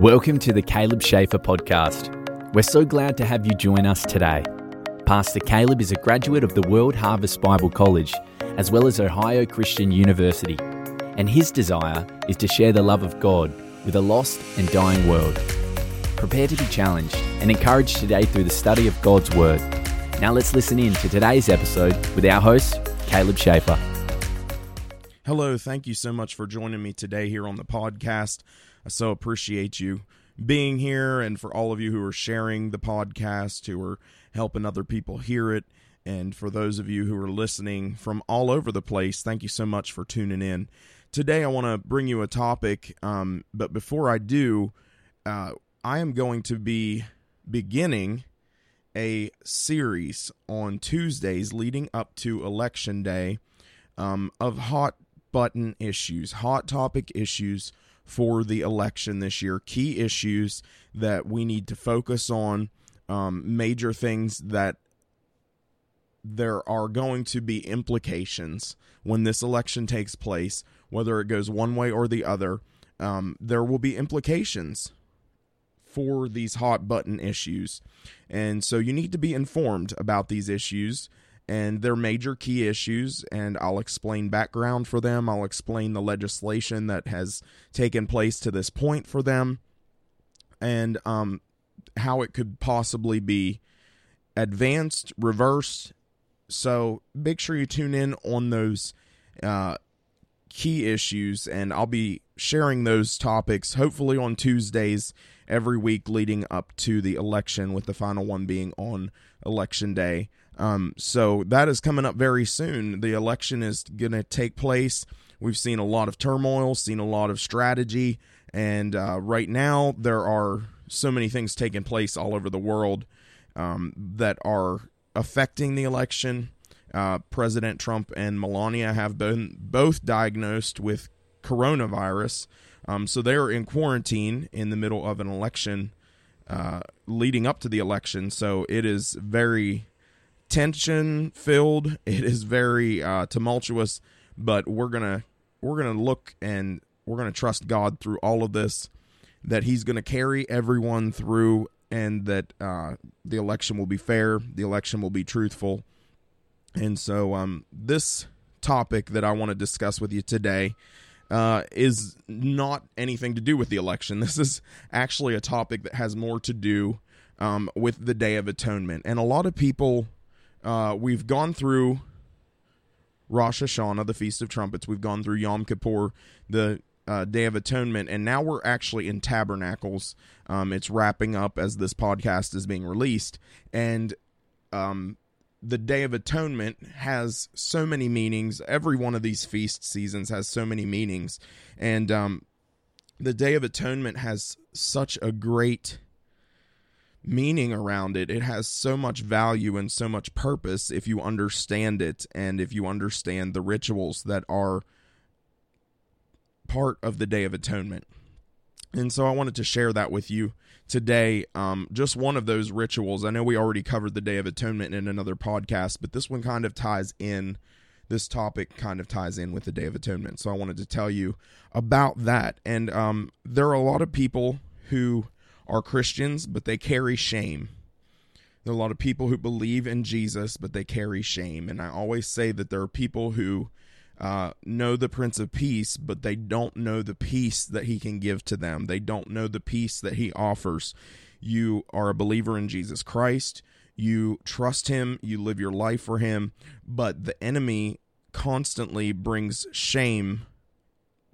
Welcome to the Caleb Schaefer podcast. We're so glad to have you join us today. Pastor Caleb is a graduate of the World Harvest Bible College, as well as Ohio Christian University, and his desire is to share the love of God with a lost and dying world. Prepare to be challenged and encouraged today through the study of God's Word. Now let's listen in to today's episode with our host, Caleb Schaefer. Hello, thank you so much for joining me today here on the podcast. I so appreciate you being here and for all of you who are sharing the podcast, who are helping other people hear it. And for those of you who are listening from all over the place, thank you so much for tuning in. Today, I want to bring you a topic, um, but before I do, uh, I am going to be beginning a series on Tuesdays leading up to Election Day um, of hot button issues, hot topic issues for the election this year, key issues that we need to focus on, um, major things that there are going to be implications when this election takes place, whether it goes one way or the other. Um, there will be implications for these hot button issues. And so you need to be informed about these issues and their major key issues, and I'll explain background for them. I'll explain the legislation that has taken place to this point for them, and um, how it could possibly be advanced, reversed. So make sure you tune in on those uh, key issues, and I'll be sharing those topics hopefully on Tuesdays every week leading up to the election, with the final one being on election day. Um, so that is coming up very soon. The election is going to take place. We've seen a lot of turmoil, seen a lot of strategy, and uh, right now there are so many things taking place all over the world um, that are affecting the election. Uh, President Trump and Melania have been both diagnosed with coronavirus, um, so they're in quarantine in the middle of an election uh, leading up to the election. So it is very tension filled. It is very uh, tumultuous, but we're gonna we're gonna look and we're gonna trust God through all of this. That He's gonna carry everyone through, and that uh, the election will be fair. The election will be truthful. And so, um, this topic that I want to discuss with you today uh, is not anything to do with the election. This is actually a topic that has more to do um, with the Day of Atonement. And a lot of people uh, we've gone through Rosh Hashanah, the Feast of Trumpets. We've gone through Yom Kippur, the uh, Day of Atonement, and now we're actually in Tabernacles. Um, it's wrapping up as this podcast is being released, and um, the Day of Atonement has so many meanings. Every one of these feast seasons has so many meanings, and um, the Day of Atonement has such a great meaning around it. It has so much value and so much purpose if you understand it and if you understand the rituals that are part of the Day of Atonement. And so I wanted to share that with you today. Um, just one of those rituals. I know we already covered the Day of Atonement in another podcast, but this one kind of ties in. This topic kind of ties in with the Day of Atonement. So I wanted to tell you about that. And um, there are a lot of people who are Christians, but they carry shame. There are a lot of people who believe in Jesus, but they carry shame. And I always say that there are people who uh, know the Prince of Peace, but they don't know the peace that he can give to them. They don't know the peace that he offers. You are a believer in Jesus Christ. You trust him. You live your life for him. But the enemy constantly brings shame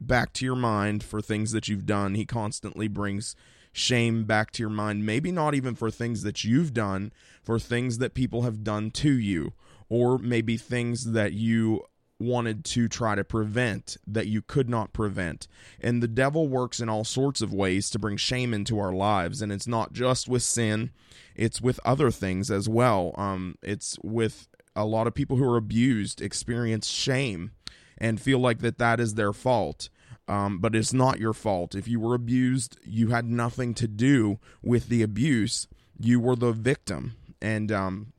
back to your mind for things that you've done. He constantly brings shame back to your mind, maybe not even for things that you've done, for things that people have done to you, or maybe things that you wanted to try to prevent that you could not prevent. And the devil works in all sorts of ways to bring shame into our lives. And it's not just with sin, it's with other things as well. Um, it's with a lot of people who are abused experience shame and feel like that that is their fault um, but it's not your fault. If you were abused, you had nothing to do with the abuse. You were the victim, and um,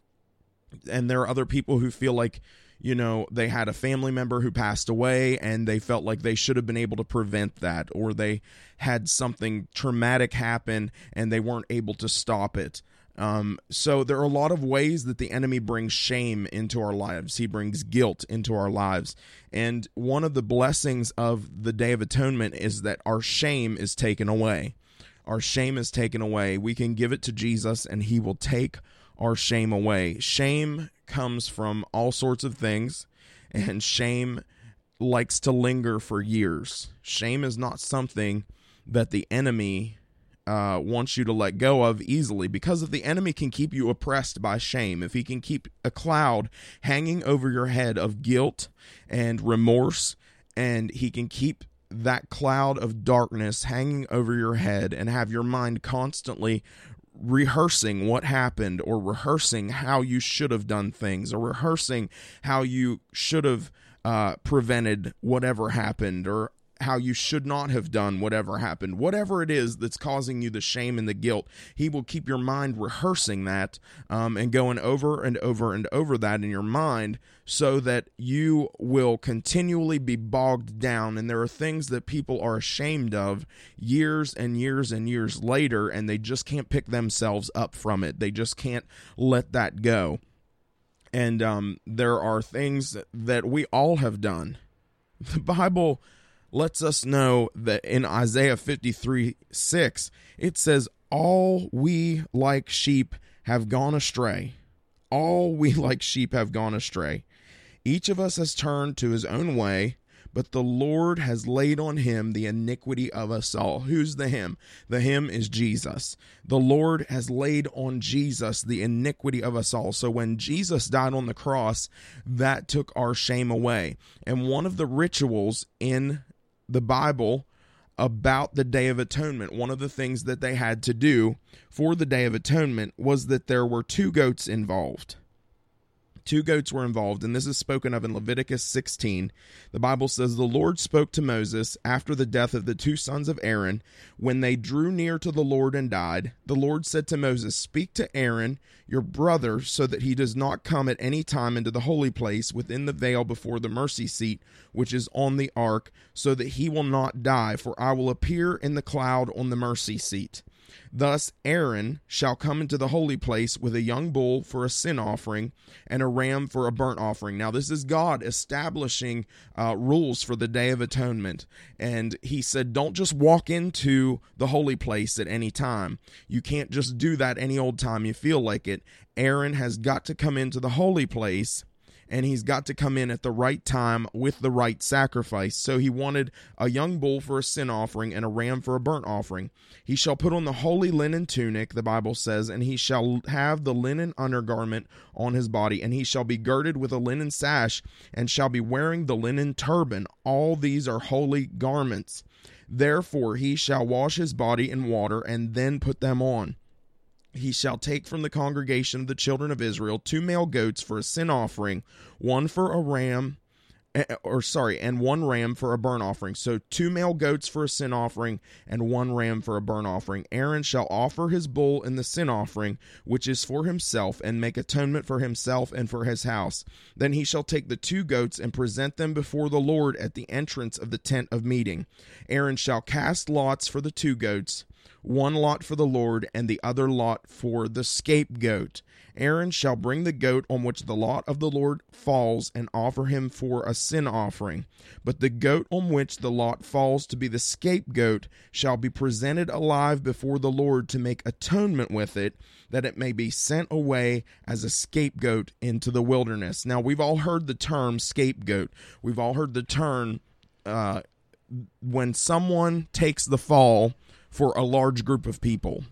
and there are other people who feel like you know, they had a family member who passed away and they felt like they should have been able to prevent that, or they had something traumatic happen and they weren't able to stop it. Um, so there are a lot of ways that the enemy brings shame into our lives. He brings guilt into our lives. And one of the blessings of the Day of Atonement is that our shame is taken away. Our shame is taken away. We can give it to Jesus and he will take our shame away. Shame comes from all sorts of things, and shame likes to linger for years. Shame is not something that the enemy uh, wants you to let go of easily because if the enemy can keep you oppressed by shame, if he can keep a cloud hanging over your head of guilt and remorse, and he can keep that cloud of darkness hanging over your head and have your mind constantly rehearsing what happened or rehearsing how you should have done things or rehearsing how you should have uh, prevented whatever happened or how you should not have done whatever happened. Whatever it is that's causing you the shame and the guilt, He will keep your mind rehearsing that um, and going over and over and over that in your mind so that you will continually be bogged down. And there are things that people are ashamed of years and years and years later, and they just can't pick themselves up from it. They just can't let that go. And um, there are things that we all have done. The Bible lets us know that in Isaiah 53 6, it says, All we like sheep have gone astray. All we like sheep have gone astray. Each of us has turned to his own way, but the Lord has laid on him the iniquity of us all. Who's the him? The him is Jesus. The Lord has laid on Jesus the iniquity of us all. So when Jesus died on the cross, that took our shame away. And one of the rituals in the Bible about the Day of Atonement. One of the things that they had to do for the Day of Atonement was that there were two goats involved. Two goats were involved, and this is spoken of in Leviticus 16. The Bible says, The Lord spoke to Moses after the death of the two sons of Aaron. When they drew near to the Lord and died, the Lord said to Moses, Speak to Aaron, your brother, so that he does not come at any time into the holy place within the veil before the mercy seat, which is on the ark, so that he will not die, for I will appear in the cloud on the mercy seat. Thus Aaron shall come into the holy place with a young bull for a sin offering and a ram for a burnt offering. Now, this is God establishing uh, rules for the Day of Atonement. And he said, Don't just walk into the holy place at any time. You can't just do that any old time you feel like it. Aaron has got to come into the holy place and he's got to come in at the right time with the right sacrifice. So he wanted a young bull for a sin offering and a ram for a burnt offering. He shall put on the holy linen tunic, the Bible says, and he shall have the linen undergarment on his body, and he shall be girded with a linen sash, and shall be wearing the linen turban. All these are holy garments. Therefore he shall wash his body in water and then put them on he shall take from the congregation of the children of Israel two male goats for a sin offering, one for a ram, eh, or sorry, and one ram for a burnt offering. So two male goats for a sin offering, and one ram for a burnt offering. Aaron shall offer his bull in the sin offering, which is for himself, and make atonement for himself and for his house. Then he shall take the two goats and present them before the Lord at the entrance of the tent of meeting. Aaron shall cast lots for the two goats one lot for the Lord, and the other lot for the scapegoat. Aaron shall bring the goat on which the lot of the Lord falls and offer him for a sin offering. But the goat on which the lot falls to be the scapegoat shall be presented alive before the Lord to make atonement with it, that it may be sent away as a scapegoat into the wilderness. Now, we've all heard the term scapegoat. We've all heard the term uh, when someone takes the fall for a large group of people.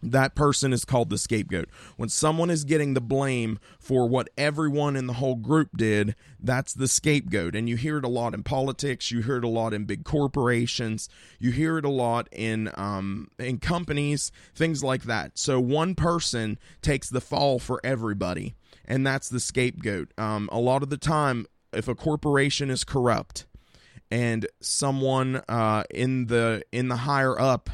That person is called the scapegoat. When someone is getting the blame for what everyone in the whole group did, that's the scapegoat. And you hear it a lot in politics. You hear it a lot in big corporations. You hear it a lot in um, in companies, things like that. So one person takes the fall for everybody, and that's the scapegoat. Um, a lot of the time, if a corporation is corrupt, and someone uh, in the in the higher up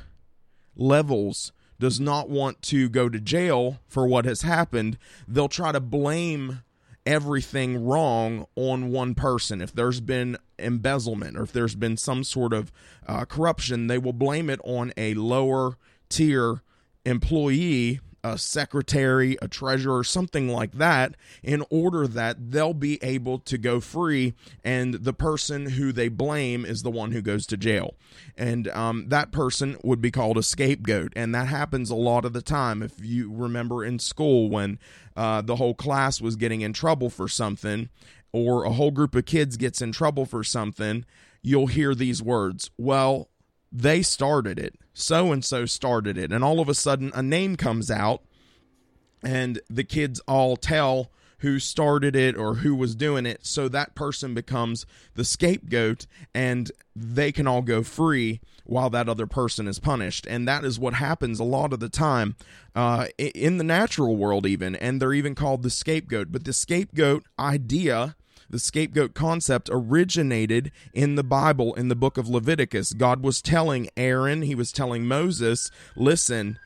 levels does not want to go to jail for what has happened, they'll try to blame everything wrong on one person. If there's been embezzlement or if there's been some sort of uh, corruption, they will blame it on a lower tier employee a secretary, a treasurer, something like that, in order that they'll be able to go free, and the person who they blame is the one who goes to jail. And um, that person would be called a scapegoat, and that happens a lot of the time. If you remember in school when uh, the whole class was getting in trouble for something, or a whole group of kids gets in trouble for something, you'll hear these words, well, they started it. So and so started it. And all of a sudden, a name comes out, and the kids all tell who started it or who was doing it. So that person becomes the scapegoat, and they can all go free while that other person is punished. And that is what happens a lot of the time uh, in the natural world, even. And they're even called the scapegoat. But the scapegoat idea the scapegoat concept originated in the Bible in the book of Leviticus. God was telling Aaron, he was telling Moses, listen,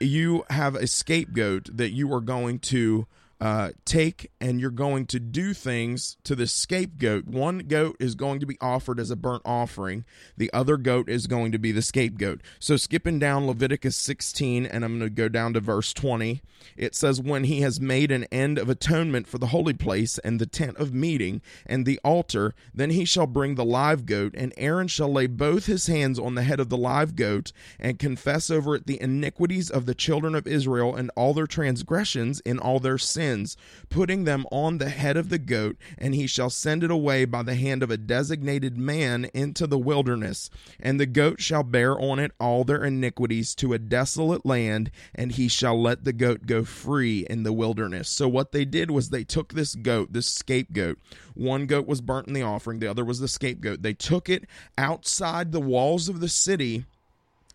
you have a scapegoat that you are going to uh, take and you're going to do things to the scapegoat. One goat is going to be offered as a burnt offering, the other goat is going to be the scapegoat. So, skipping down Leviticus 16, and I'm going to go down to verse 20, it says, When he has made an end of atonement for the holy place and the tent of meeting and the altar, then he shall bring the live goat, and Aaron shall lay both his hands on the head of the live goat and confess over it the iniquities of the children of Israel and all their transgressions in all their sins sins, putting them on the head of the goat, and he shall send it away by the hand of a designated man into the wilderness. And the goat shall bear on it all their iniquities to a desolate land, and he shall let the goat go free in the wilderness. So, what they did was they took this goat, this scapegoat. One goat was burnt in the offering, the other was the scapegoat. They took it outside the walls of the city.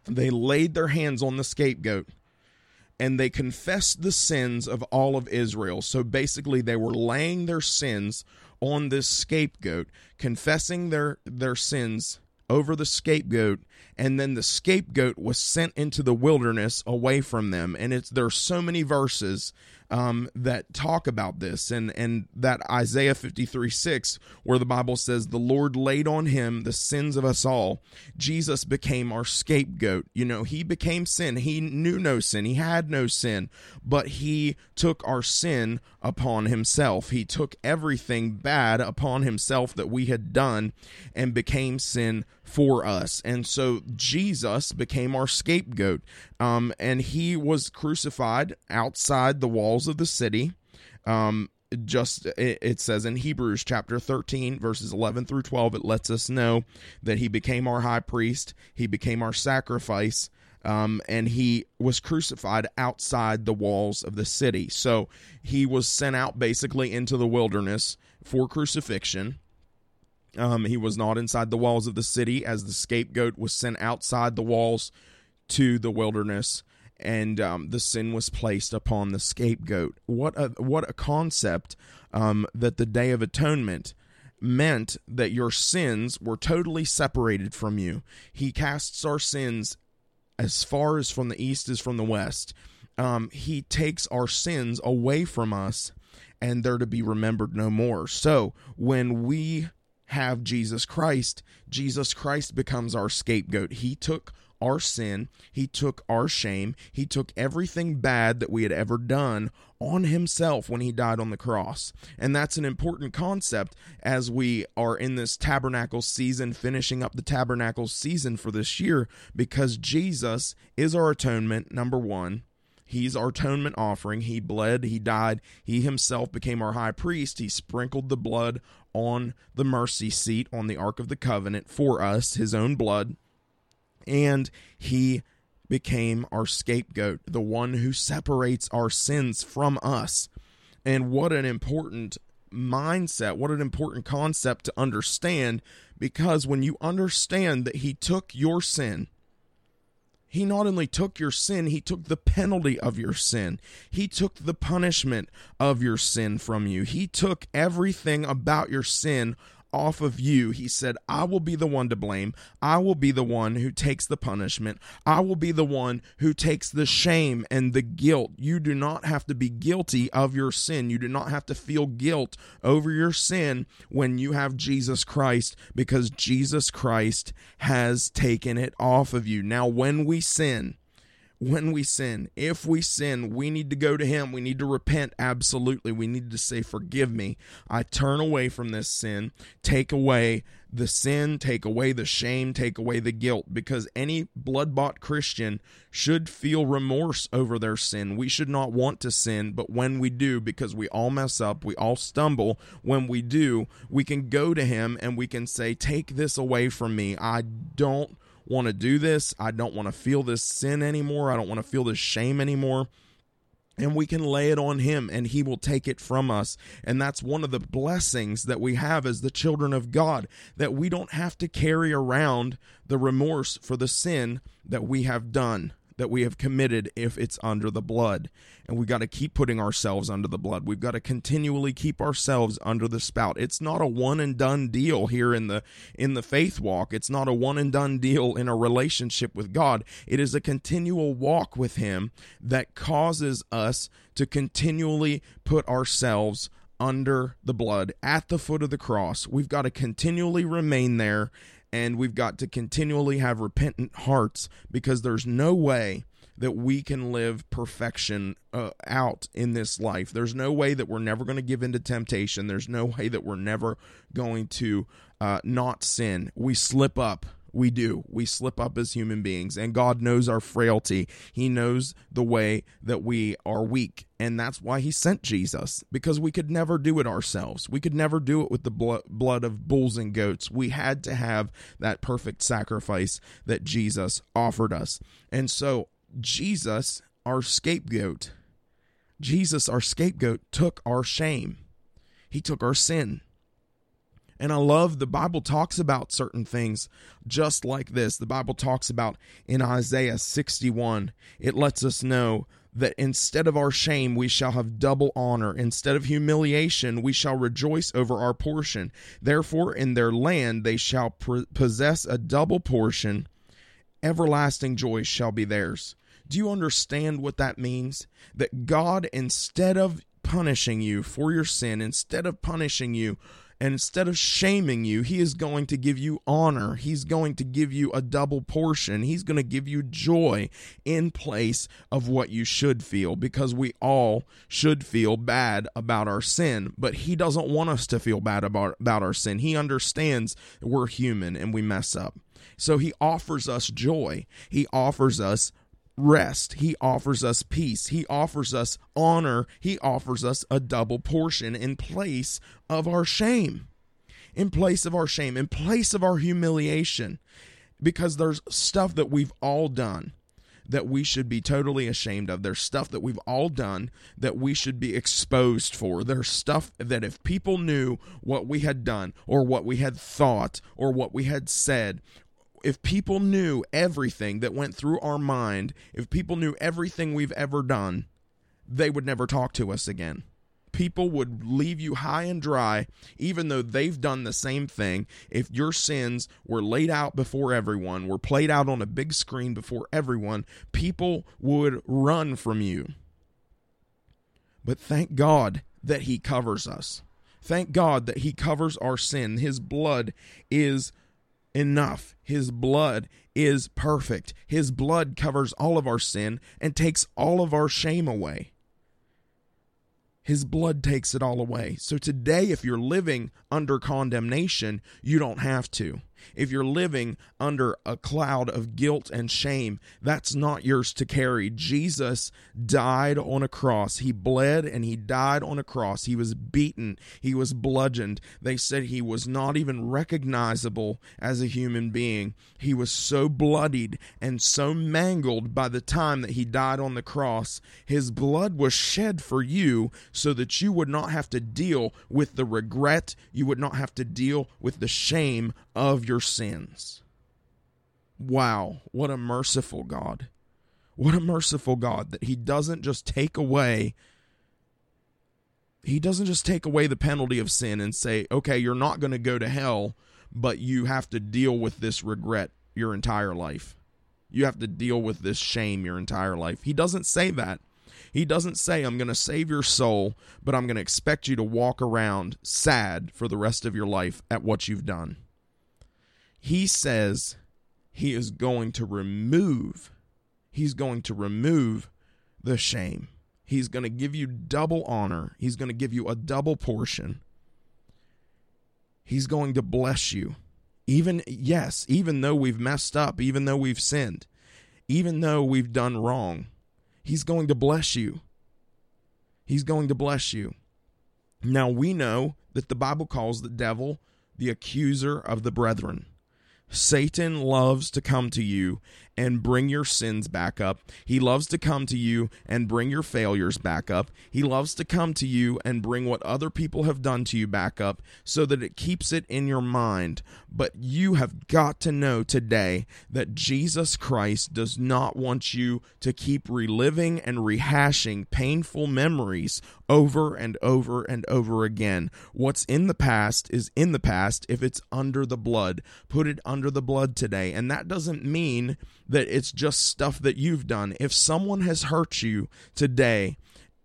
They laid their hands on the scapegoat and they confessed the sins of all of Israel. So basically, they were laying their sins on this scapegoat, confessing their, their sins over the scapegoat and then the scapegoat was sent into the wilderness away from them and it's there's so many verses um, that talk about this and and that Isaiah 53 6 where the Bible says the Lord laid on him the sins of us all. Jesus became our scapegoat. You know he became sin. He knew no sin. He had no sin but he took our sin upon himself. He took everything bad upon himself that we had done and became sin for us. And so Jesus became our scapegoat. Um, and he was crucified outside the walls of the city. Um, just it, says in Hebrews chapter 13 verses 11 through 12 it lets us know that he became our high priest he became our sacrifice um, and he was crucified outside the walls of the city. So he was sent out basically into the wilderness for crucifixion um, he was not inside the walls of the city as the scapegoat was sent outside the walls to the wilderness and um, the sin was placed upon the scapegoat. What a what a concept um, that the Day of Atonement meant that your sins were totally separated from you. He casts our sins as far as from the east as from the west. Um, he takes our sins away from us, and they're to be remembered no more. So when we have Jesus Christ, Jesus Christ becomes our scapegoat. He took our sin, He took our shame, He took everything bad that we had ever done on Himself when He died on the cross. And that's an important concept as we are in this tabernacle season, finishing up the tabernacle season for this year, because Jesus is our atonement, number one. He's our atonement offering. He bled, he died, he himself became our high priest. He sprinkled the blood on the mercy seat on the Ark of the Covenant for us, his own blood and he became our scapegoat, the one who separates our sins from us. And what an important mindset, what an important concept to understand because when you understand that he took your sin, he not only took your sin, he took the penalty of your sin. He took the punishment of your sin from you. He took everything about your sin off of you. He said, I will be the one to blame. I will be the one who takes the punishment. I will be the one who takes the shame and the guilt. You do not have to be guilty of your sin. You do not have to feel guilt over your sin when you have Jesus Christ because Jesus Christ has taken it off of you. Now, when we sin, when we sin. If we sin, we need to go to Him. We need to repent. Absolutely. We need to say, Forgive me. I turn away from this sin. Take away the sin, take away the shame, take away the guilt, because any blood bought Christian should feel remorse over their sin. We should not want to sin, but when we do, because we all mess up, we all stumble, when we do, we can go to Him and we can say, Take this away from me. I don't want to do this. I don't want to feel this sin anymore. I don't want to feel this shame anymore. And we can lay it on him and he will take it from us. And that's one of the blessings that we have as the children of God that we don't have to carry around the remorse for the sin that we have done that we have committed if it's under the blood. And we've got to keep putting ourselves under the blood. We've got to continually keep ourselves under the spout. It's not a one and done deal here in the in the faith walk. It's not a one and done deal in a relationship with God. It is a continual walk with him that causes us to continually put ourselves under the blood at the foot of the cross. We've got to continually remain there and we've got to continually have repentant hearts because there's no way that we can live perfection uh, out in this life. There's no way that we're never going to give into temptation. There's no way that we're never going to uh, not sin. We slip up we do. We slip up as human beings, and God knows our frailty. He knows the way that we are weak, and that's why He sent Jesus, because we could never do it ourselves. We could never do it with the blood of bulls and goats. We had to have that perfect sacrifice that Jesus offered us. And so, Jesus, our scapegoat, Jesus, our scapegoat, took our shame, He took our sin. And I love the Bible talks about certain things just like this. The Bible talks about in Isaiah 61, it lets us know that instead of our shame, we shall have double honor. Instead of humiliation, we shall rejoice over our portion. Therefore, in their land, they shall possess a double portion. Everlasting joy shall be theirs. Do you understand what that means? That God, instead of punishing you for your sin, instead of punishing you and instead of shaming you, he is going to give you honor. He's going to give you a double portion. He's going to give you joy in place of what you should feel because we all should feel bad about our sin. But he doesn't want us to feel bad about, about our sin. He understands we're human and we mess up. So he offers us joy. He offers us rest. He offers us peace. He offers us honor. He offers us a double portion in place of our shame, in place of our shame, in place of our humiliation. Because there's stuff that we've all done that we should be totally ashamed of. There's stuff that we've all done that we should be exposed for. There's stuff that if people knew what we had done or what we had thought or what we had said if people knew everything that went through our mind, if people knew everything we've ever done, they would never talk to us again. People would leave you high and dry, even though they've done the same thing. If your sins were laid out before everyone, were played out on a big screen before everyone, people would run from you. But thank God that He covers us. Thank God that He covers our sin. His blood is enough. His blood is perfect. His blood covers all of our sin and takes all of our shame away. His blood takes it all away. So today, if you're living under condemnation, you don't have to. If you're living under a cloud of guilt and shame, that's not yours to carry. Jesus died on a cross. He bled and he died on a cross. He was beaten. He was bludgeoned. They said he was not even recognizable as a human being. He was so bloodied and so mangled by the time that he died on the cross. His blood was shed for you so that you would not have to deal with the regret, you would not have to deal with the shame of your sins. Wow, what a merciful God. What a merciful God that He doesn't just take away He doesn't just take away the penalty of sin and say, okay, you're not going to go to hell, but you have to deal with this regret your entire life. You have to deal with this shame your entire life. He doesn't say that. He doesn't say, I'm going to save your soul, but I'm going to expect you to walk around sad for the rest of your life at what you've done. He says he is going to remove, he's going to remove the shame. He's going to give you double honor. He's going to give you a double portion. He's going to bless you. Even, yes, even though we've messed up, even though we've sinned, even though we've done wrong, He's going to bless you. He's going to bless you. Now we know that the Bible calls the devil the accuser of the brethren. Satan loves to come to you and bring your sins back up. He loves to come to you and bring your failures back up. He loves to come to you and bring what other people have done to you back up so that it keeps it in your mind. But you have got to know today that Jesus Christ does not want you to keep reliving and rehashing painful memories over and over and over again. What's in the past is in the past if it's under the blood. Put it under the blood today. And that doesn't mean that it's just stuff that you've done. If someone has hurt you today,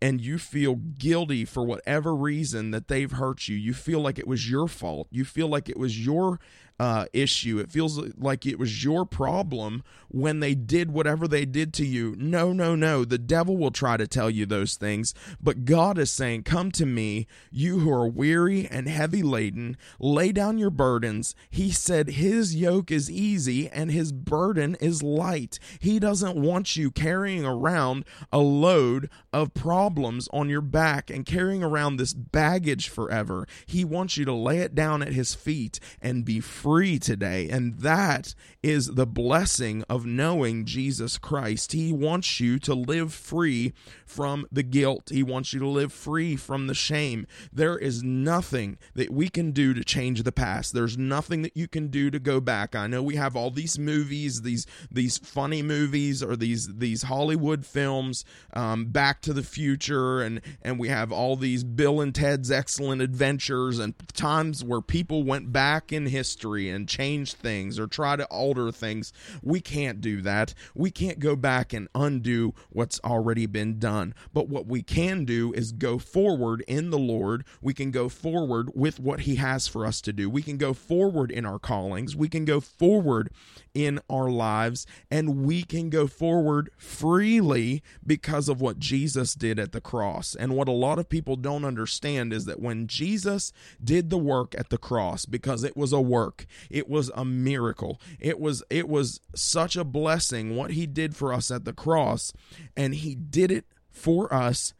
and you feel guilty for whatever reason that they've hurt you, you feel like it was your fault, you feel like it was your uh, issue. It feels like it was your problem when they did whatever they did to you. No, no, no. The devil will try to tell you those things, but God is saying, Come to me, you who are weary and heavy laden, lay down your burdens. He said, His yoke is easy and his burden is light. He doesn't want you carrying around a load of problems on your back and carrying around this baggage forever. He wants you to lay it down at his feet and be free free today. And that is the blessing of knowing Jesus Christ. He wants you to live free from the guilt, He wants you to live free from the shame. There is nothing that we can do to change the past. There's nothing that you can do to go back. I know we have all these movies, these these funny movies or these these Hollywood films, um, Back to the Future, and and we have all these Bill and Ted's Excellent Adventures and times where people went back in history history and change things or try to alter things. We can't do that. We can't go back and undo what's already been done. But what we can do is go forward in the Lord. We can go forward with what He has for us to do. We can go forward in our callings. We can go forward in our lives and we can go forward freely because of what Jesus did at the cross. And what a lot of people don't understand is that when Jesus did the work at the cross because it was a work, it was a miracle. It was it was such a blessing what he did for us at the cross and he did it for us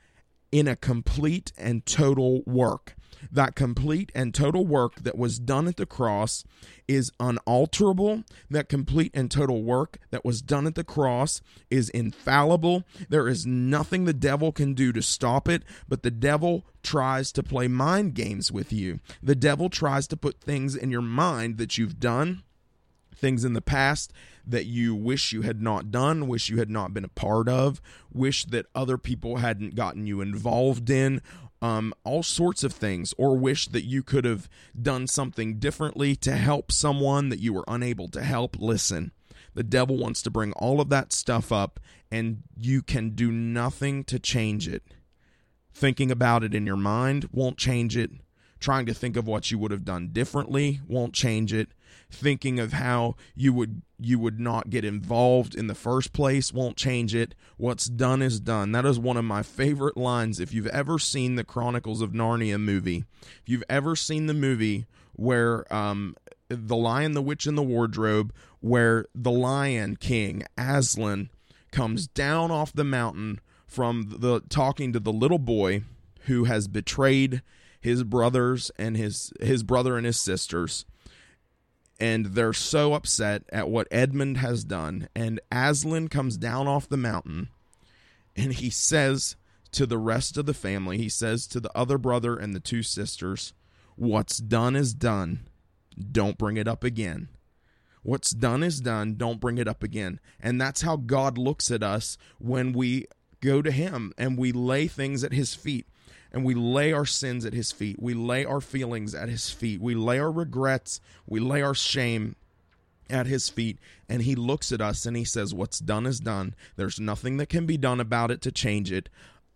in a complete and total work that complete and total work that was done at the cross is unalterable. That complete and total work that was done at the cross is infallible. There is nothing the devil can do to stop it, but the devil tries to play mind games with you. The devil tries to put things in your mind that you've done, things in the past that you wish you had not done, wish you had not been a part of, wish that other people hadn't gotten you involved in, um, all sorts of things, or wish that you could have done something differently to help someone that you were unable to help. Listen, the devil wants to bring all of that stuff up, and you can do nothing to change it. Thinking about it in your mind won't change it. Trying to think of what you would have done differently won't change it. Thinking of how you would you would not get involved in the first place won't change it. What's done is done. That is one of my favorite lines. If you've ever seen the chronicles of narnia movie if you've ever seen the movie where um the lion the witch and the wardrobe where the lion king aslan comes down off the mountain from the talking to the little boy who has betrayed his brothers and his his brother and his sisters and they're so upset at what Edmund has done. And Aslan comes down off the mountain and he says to the rest of the family, he says to the other brother and the two sisters, What's done is done. Don't bring it up again. What's done is done. Don't bring it up again. And that's how God looks at us when we go to Him and we lay things at His feet. And we lay our sins at his feet. We lay our feelings at his feet. We lay our regrets, we lay our shame at his feet and he looks at us and he says what's done is done there's nothing that can be done about it to change it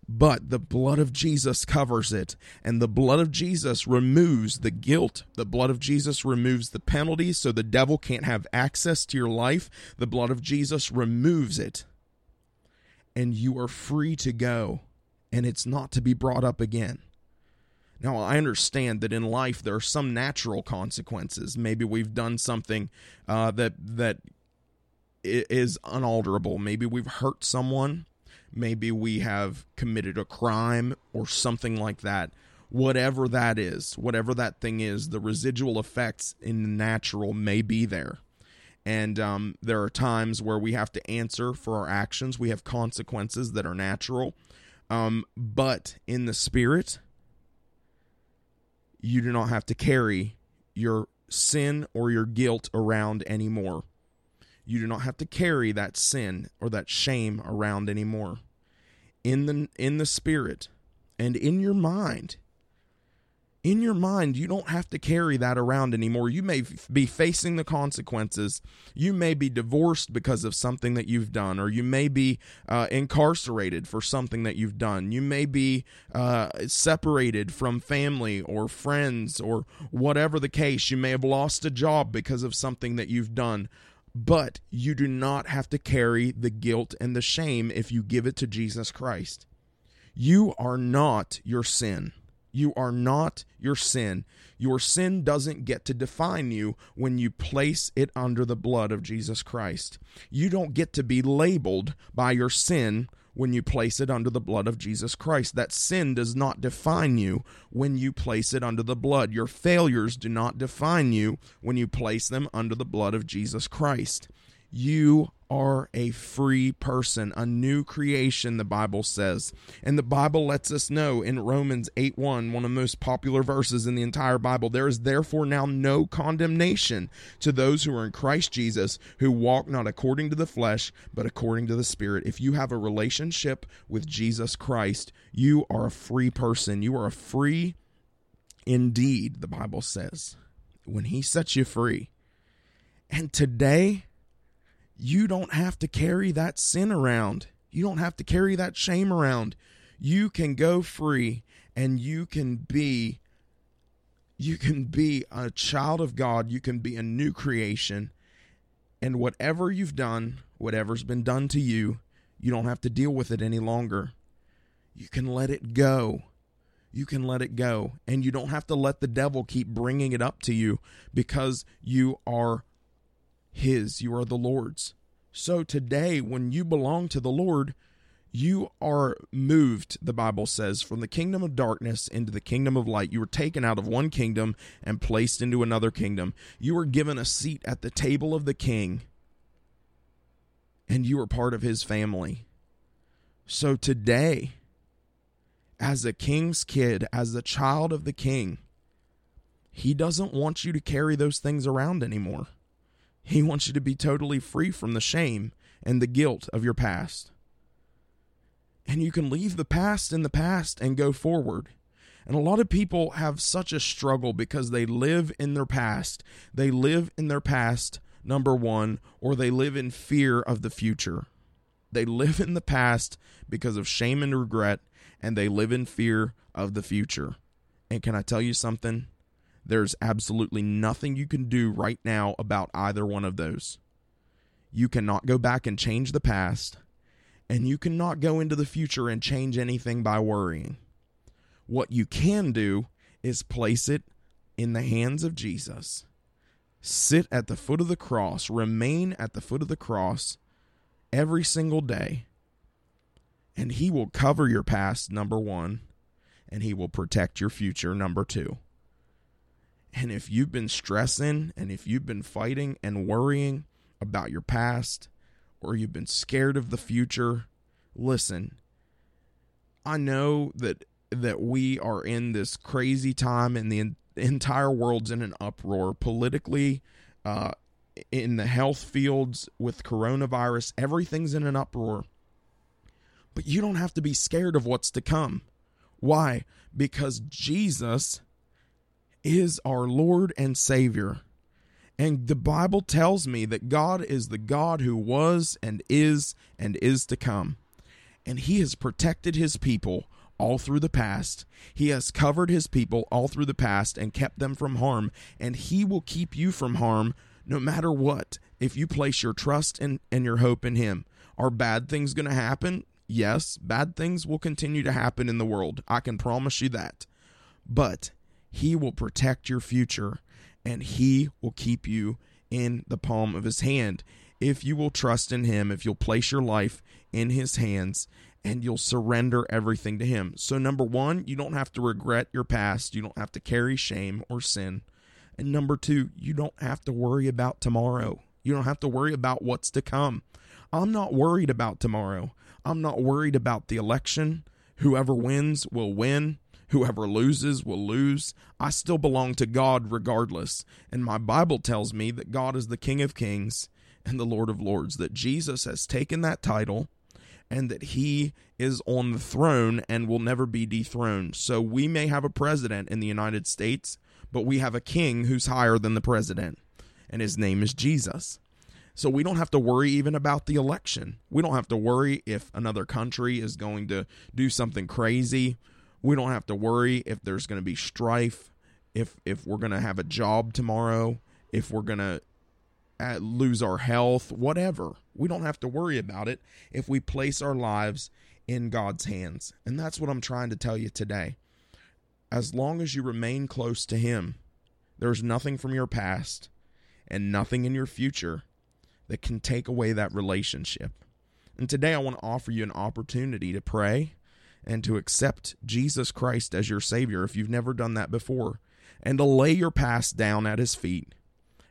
but the blood of Jesus covers it, and the blood of Jesus removes the guilt. The blood of Jesus removes the penalty so the devil can't have access to your life. The blood of Jesus removes it, and you are free to go, and it's not to be brought up again. Now, I understand that in life there are some natural consequences. Maybe we've done something uh, that that is unalterable. Maybe we've hurt someone maybe we have committed a crime or something like that whatever that is whatever that thing is the residual effects in the natural may be there and um, there are times where we have to answer for our actions we have consequences that are natural um, but in the spirit you do not have to carry your sin or your guilt around anymore you do not have to carry that sin or that shame around anymore. In the in the spirit and in your mind. In your mind, you don't have to carry that around anymore. You may f- be facing the consequences. You may be divorced because of something that you've done, or you may be uh, incarcerated for something that you've done. You may be uh, separated from family or friends, or whatever the case. You may have lost a job because of something that you've done but you do not have to carry the guilt and the shame if you give it to Jesus Christ. You are not your sin. You are not your sin. Your sin doesn't get to define you when you place it under the blood of Jesus Christ. You don't get to be labeled by your sin when you place it under the blood of Jesus Christ. That sin does not define you when you place it under the blood. Your failures do not define you when you place them under the blood of Jesus Christ. You are a free person, a new creation, the Bible says. And the Bible lets us know in Romans 8 1, one of the most popular verses in the entire Bible, there is therefore now no condemnation to those who are in Christ Jesus, who walk not according to the flesh, but according to the Spirit. If you have a relationship with Jesus Christ, you are a free person. You are a free indeed, the Bible says, when He sets you free. And today, you don't have to carry that sin around. You don't have to carry that shame around. You can go free and you can be you can be a child of God, you can be a new creation. And whatever you've done, whatever's been done to you, you don't have to deal with it any longer. You can let it go. You can let it go. And you don't have to let the devil keep bringing it up to you because you are his, you are the Lord's. So today, when you belong to the Lord, you are moved, the Bible says, from the kingdom of darkness into the kingdom of light. You were taken out of one kingdom and placed into another kingdom. You were given a seat at the table of the king, and you are part of his family. So today, as a king's kid, as a child of the king, he doesn't want you to carry those things around anymore. He wants you to be totally free from the shame and the guilt of your past. And you can leave the past in the past and go forward. And a lot of people have such a struggle because they live in their past. They live in their past, number one, or they live in fear of the future. They live in the past because of shame and regret, and they live in fear of the future. And can I tell you something? There's absolutely nothing you can do right now about either one of those. You cannot go back and change the past, and you cannot go into the future and change anything by worrying. What you can do is place it in the hands of Jesus. Sit at the foot of the cross, remain at the foot of the cross every single day, and He will cover your past, number one, and He will protect your future, number two. And if you've been stressing and if you've been fighting and worrying about your past or you've been scared of the future, listen. I know that that we are in this crazy time and the entire world's in an uproar politically uh, in the health fields with coronavirus everything's in an uproar but you don't have to be scared of what's to come Why? Because Jesus is our Lord and Savior. And the Bible tells me that God is the God who was and is and is to come. And He has protected His people all through the past. He has covered His people all through the past and kept them from harm. And He will keep you from harm no matter what if you place your trust and, and your hope in Him. Are bad things going to happen? Yes, bad things will continue to happen in the world. I can promise you that. But He will protect your future and He will keep you in the palm of His hand. If you will trust in Him, if you'll place your life in His hands, and you'll surrender everything to Him. So, number one, you don't have to regret your past, you don't have to carry shame or sin. And number two, you don't have to worry about tomorrow. You don't have to worry about what's to come. I'm not worried about tomorrow. I'm not worried about the election. Whoever wins will win. Whoever loses will lose. I still belong to God regardless. And my Bible tells me that God is the King of Kings and the Lord of Lords, that Jesus has taken that title and that he is on the throne and will never be dethroned. So we may have a president in the United States, but we have a king who's higher than the president, and his name is Jesus. So we don't have to worry even about the election. We don't have to worry if another country is going to do something crazy we don't have to worry if there's going to be strife, if if we're going to have a job tomorrow, if we're going to uh, lose our health, whatever. We don't have to worry about it if we place our lives in God's hands. And that's what I'm trying to tell you today. As long as you remain close to Him, there's nothing from your past and nothing in your future that can take away that relationship. And today I want to offer you an opportunity to pray and to accept Jesus Christ as your Savior if you've never done that before, and to lay your past down at His feet,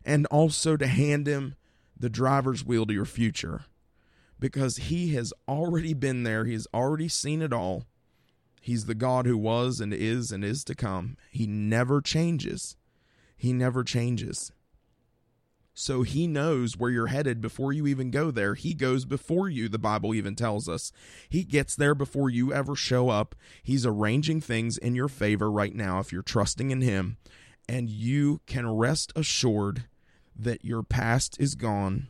and also to hand Him the driver's wheel to your future because He has already been there, He has already seen it all. He's the God who was and is and is to come. He never changes. He never changes. So he knows where you're headed before you even go there. He goes before you, the Bible even tells us. He gets there before you ever show up. He's arranging things in your favor right now if you're trusting in him. And you can rest assured that your past is gone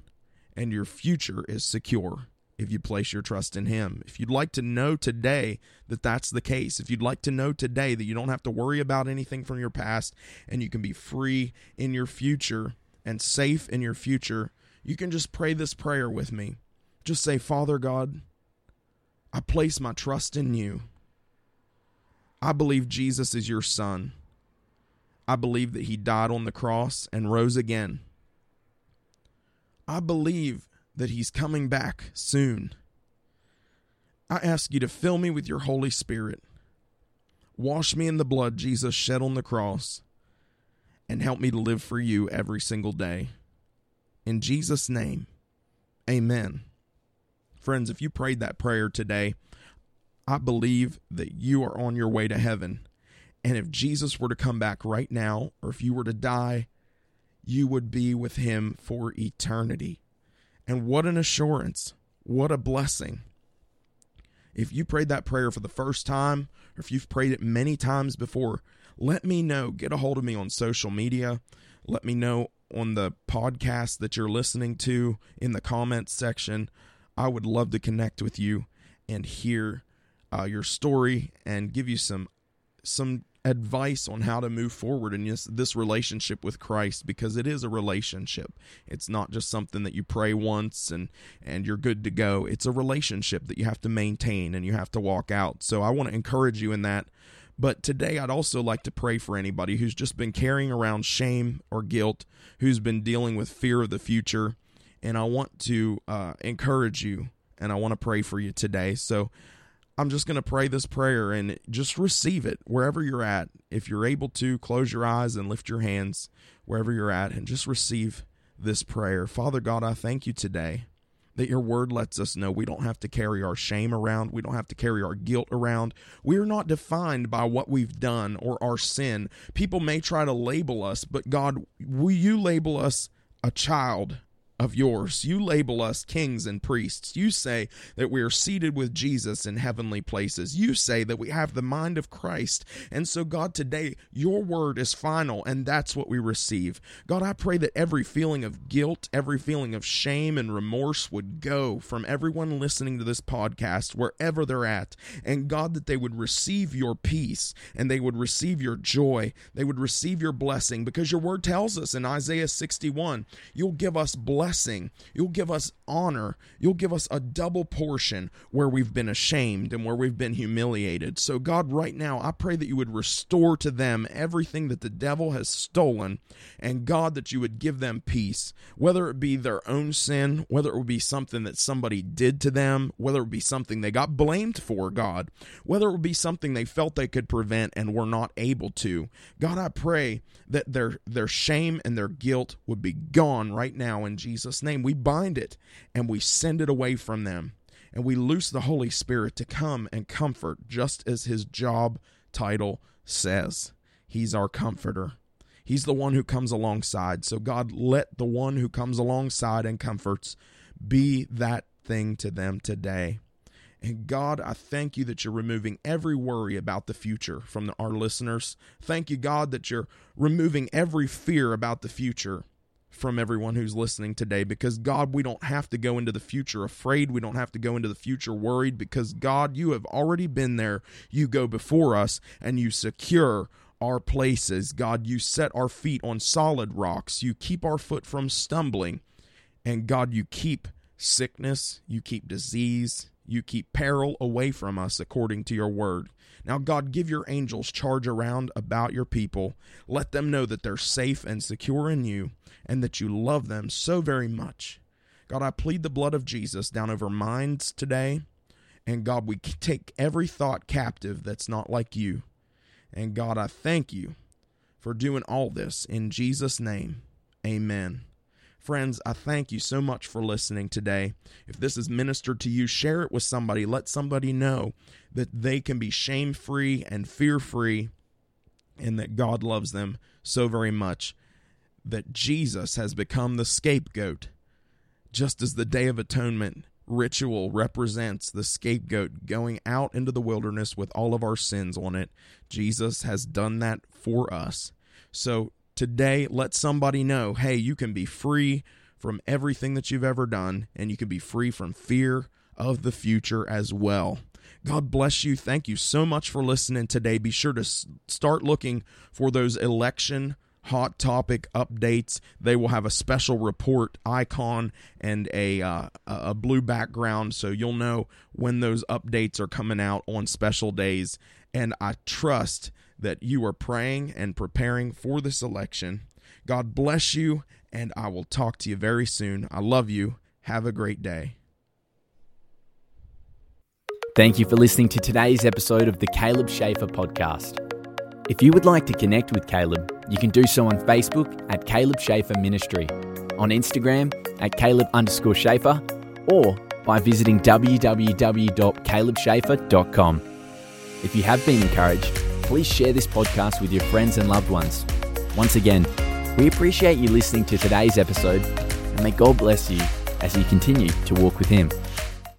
and your future is secure if you place your trust in Him. If you'd like to know today that that's the case, if you'd like to know today that you don't have to worry about anything from your past and you can be free in your future, and safe in your future, you can just pray this prayer with me. Just say, Father God, I place my trust in you. I believe Jesus is your son. I believe that he died on the cross and rose again. I believe that he's coming back soon. I ask you to fill me with your Holy Spirit. Wash me in the blood Jesus shed on the cross and help me to live for you every single day. In Jesus' name, amen. Friends, if you prayed that prayer today, I believe that you are on your way to heaven. And if Jesus were to come back right now, or if you were to die, you would be with him for eternity. And what an assurance! What a blessing. If you prayed that prayer for the first time, or if you've prayed it many times before, let me know. Get a hold of me on social media. Let me know on the podcast that you're listening to in the comments section. I would love to connect with you and hear uh, your story and give you some some advice on how to move forward in this, this relationship with Christ because it is a relationship. It's not just something that you pray once and and you're good to go. It's a relationship that you have to maintain and you have to walk out. So I want to encourage you in that but today, I'd also like to pray for anybody who's just been carrying around shame or guilt, who's been dealing with fear of the future. And I want to uh, encourage you and I want to pray for you today. So I'm just going to pray this prayer and just receive it wherever you're at. If you're able to, close your eyes and lift your hands wherever you're at and just receive this prayer. Father God, I thank you today that your word lets us know we don't have to carry our shame around. We don't have to carry our guilt around. We are not defined by what we've done or our sin. People may try to label us, but God, will you label us a child of yours. You label us kings and priests. You say that we are seated with Jesus in heavenly places. You say that we have the mind of Christ. And so, God, today, your word is final, and that's what we receive. God, I pray that every feeling of guilt, every feeling of shame and remorse would go from everyone listening to this podcast, wherever they're at. And God, that they would receive your peace and they would receive your joy. They would receive your blessing because your word tells us in Isaiah 61 you'll give us blessing, you'll give us honor, you'll give us a double portion where we've been ashamed and where we've been humiliated. So, God, right now, I pray that you would restore to them everything that the devil has stolen, and God, that you would give them peace, whether it be their own sin, whether it would be something that somebody did to them, whether it would be something they got blamed for, God, whether it would be something they felt they could prevent and were not able to. God, I pray that their their shame and their guilt would be gone right now in Jesus' name. We bind it and we send it away from them. And we loose the Holy Spirit to come and comfort, just as his job title says. He's our comforter. He's the one who comes alongside. So, God, let the one who comes alongside and comforts be that thing to them today. And God, I thank you that you're removing every worry about the future from our listeners. Thank you, God, that you're removing every fear about the future from everyone who's listening today because God, we don't have to go into the future afraid. We don't have to go into the future worried because God, you have already been there. You go before us and you secure our places. God, you set our feet on solid rocks. You keep our foot from stumbling. And God, you keep sickness, you keep disease, you keep peril away from us according to your word. Now, God, give your angels charge around about your people. Let them know that they're safe and secure in you and that you love them so very much. God, I plead the blood of Jesus down over minds today. And God, we take every thought captive that's not like you. And God, I thank you for doing all this. In Jesus' name, amen. Friends, I thank you so much for listening today. If this is ministered to you, share it with somebody. Let somebody know that they can be shame free and fear free and that God loves them so very much. That Jesus has become the scapegoat, just as the Day of Atonement ritual represents the scapegoat going out into the wilderness with all of our sins on it. Jesus has done that for us. So today let somebody know hey, you can be free from everything that you've ever done, and you can be free from fear of the future as well. God bless you. Thank you so much for listening today. Be sure to start looking for those election hot topic updates. They will have a special report icon and a uh, a blue background, so you'll know when those updates are coming out on special days. And I trust that you are praying and preparing for this election. God bless you, and I will talk to you very soon. I love you. Have a great day. Thank you for listening to today's episode of the Caleb Schaefer podcast. If you would like to connect with Caleb, you can do so on Facebook at Caleb Schaefer Ministry, on Instagram at Caleb underscore Schaefer, or by visiting www.calebschaefer.com. If you have been encouraged, please share this podcast with your friends and loved ones. Once again, we appreciate you listening to today's episode, and may God bless you as you continue to walk with Him.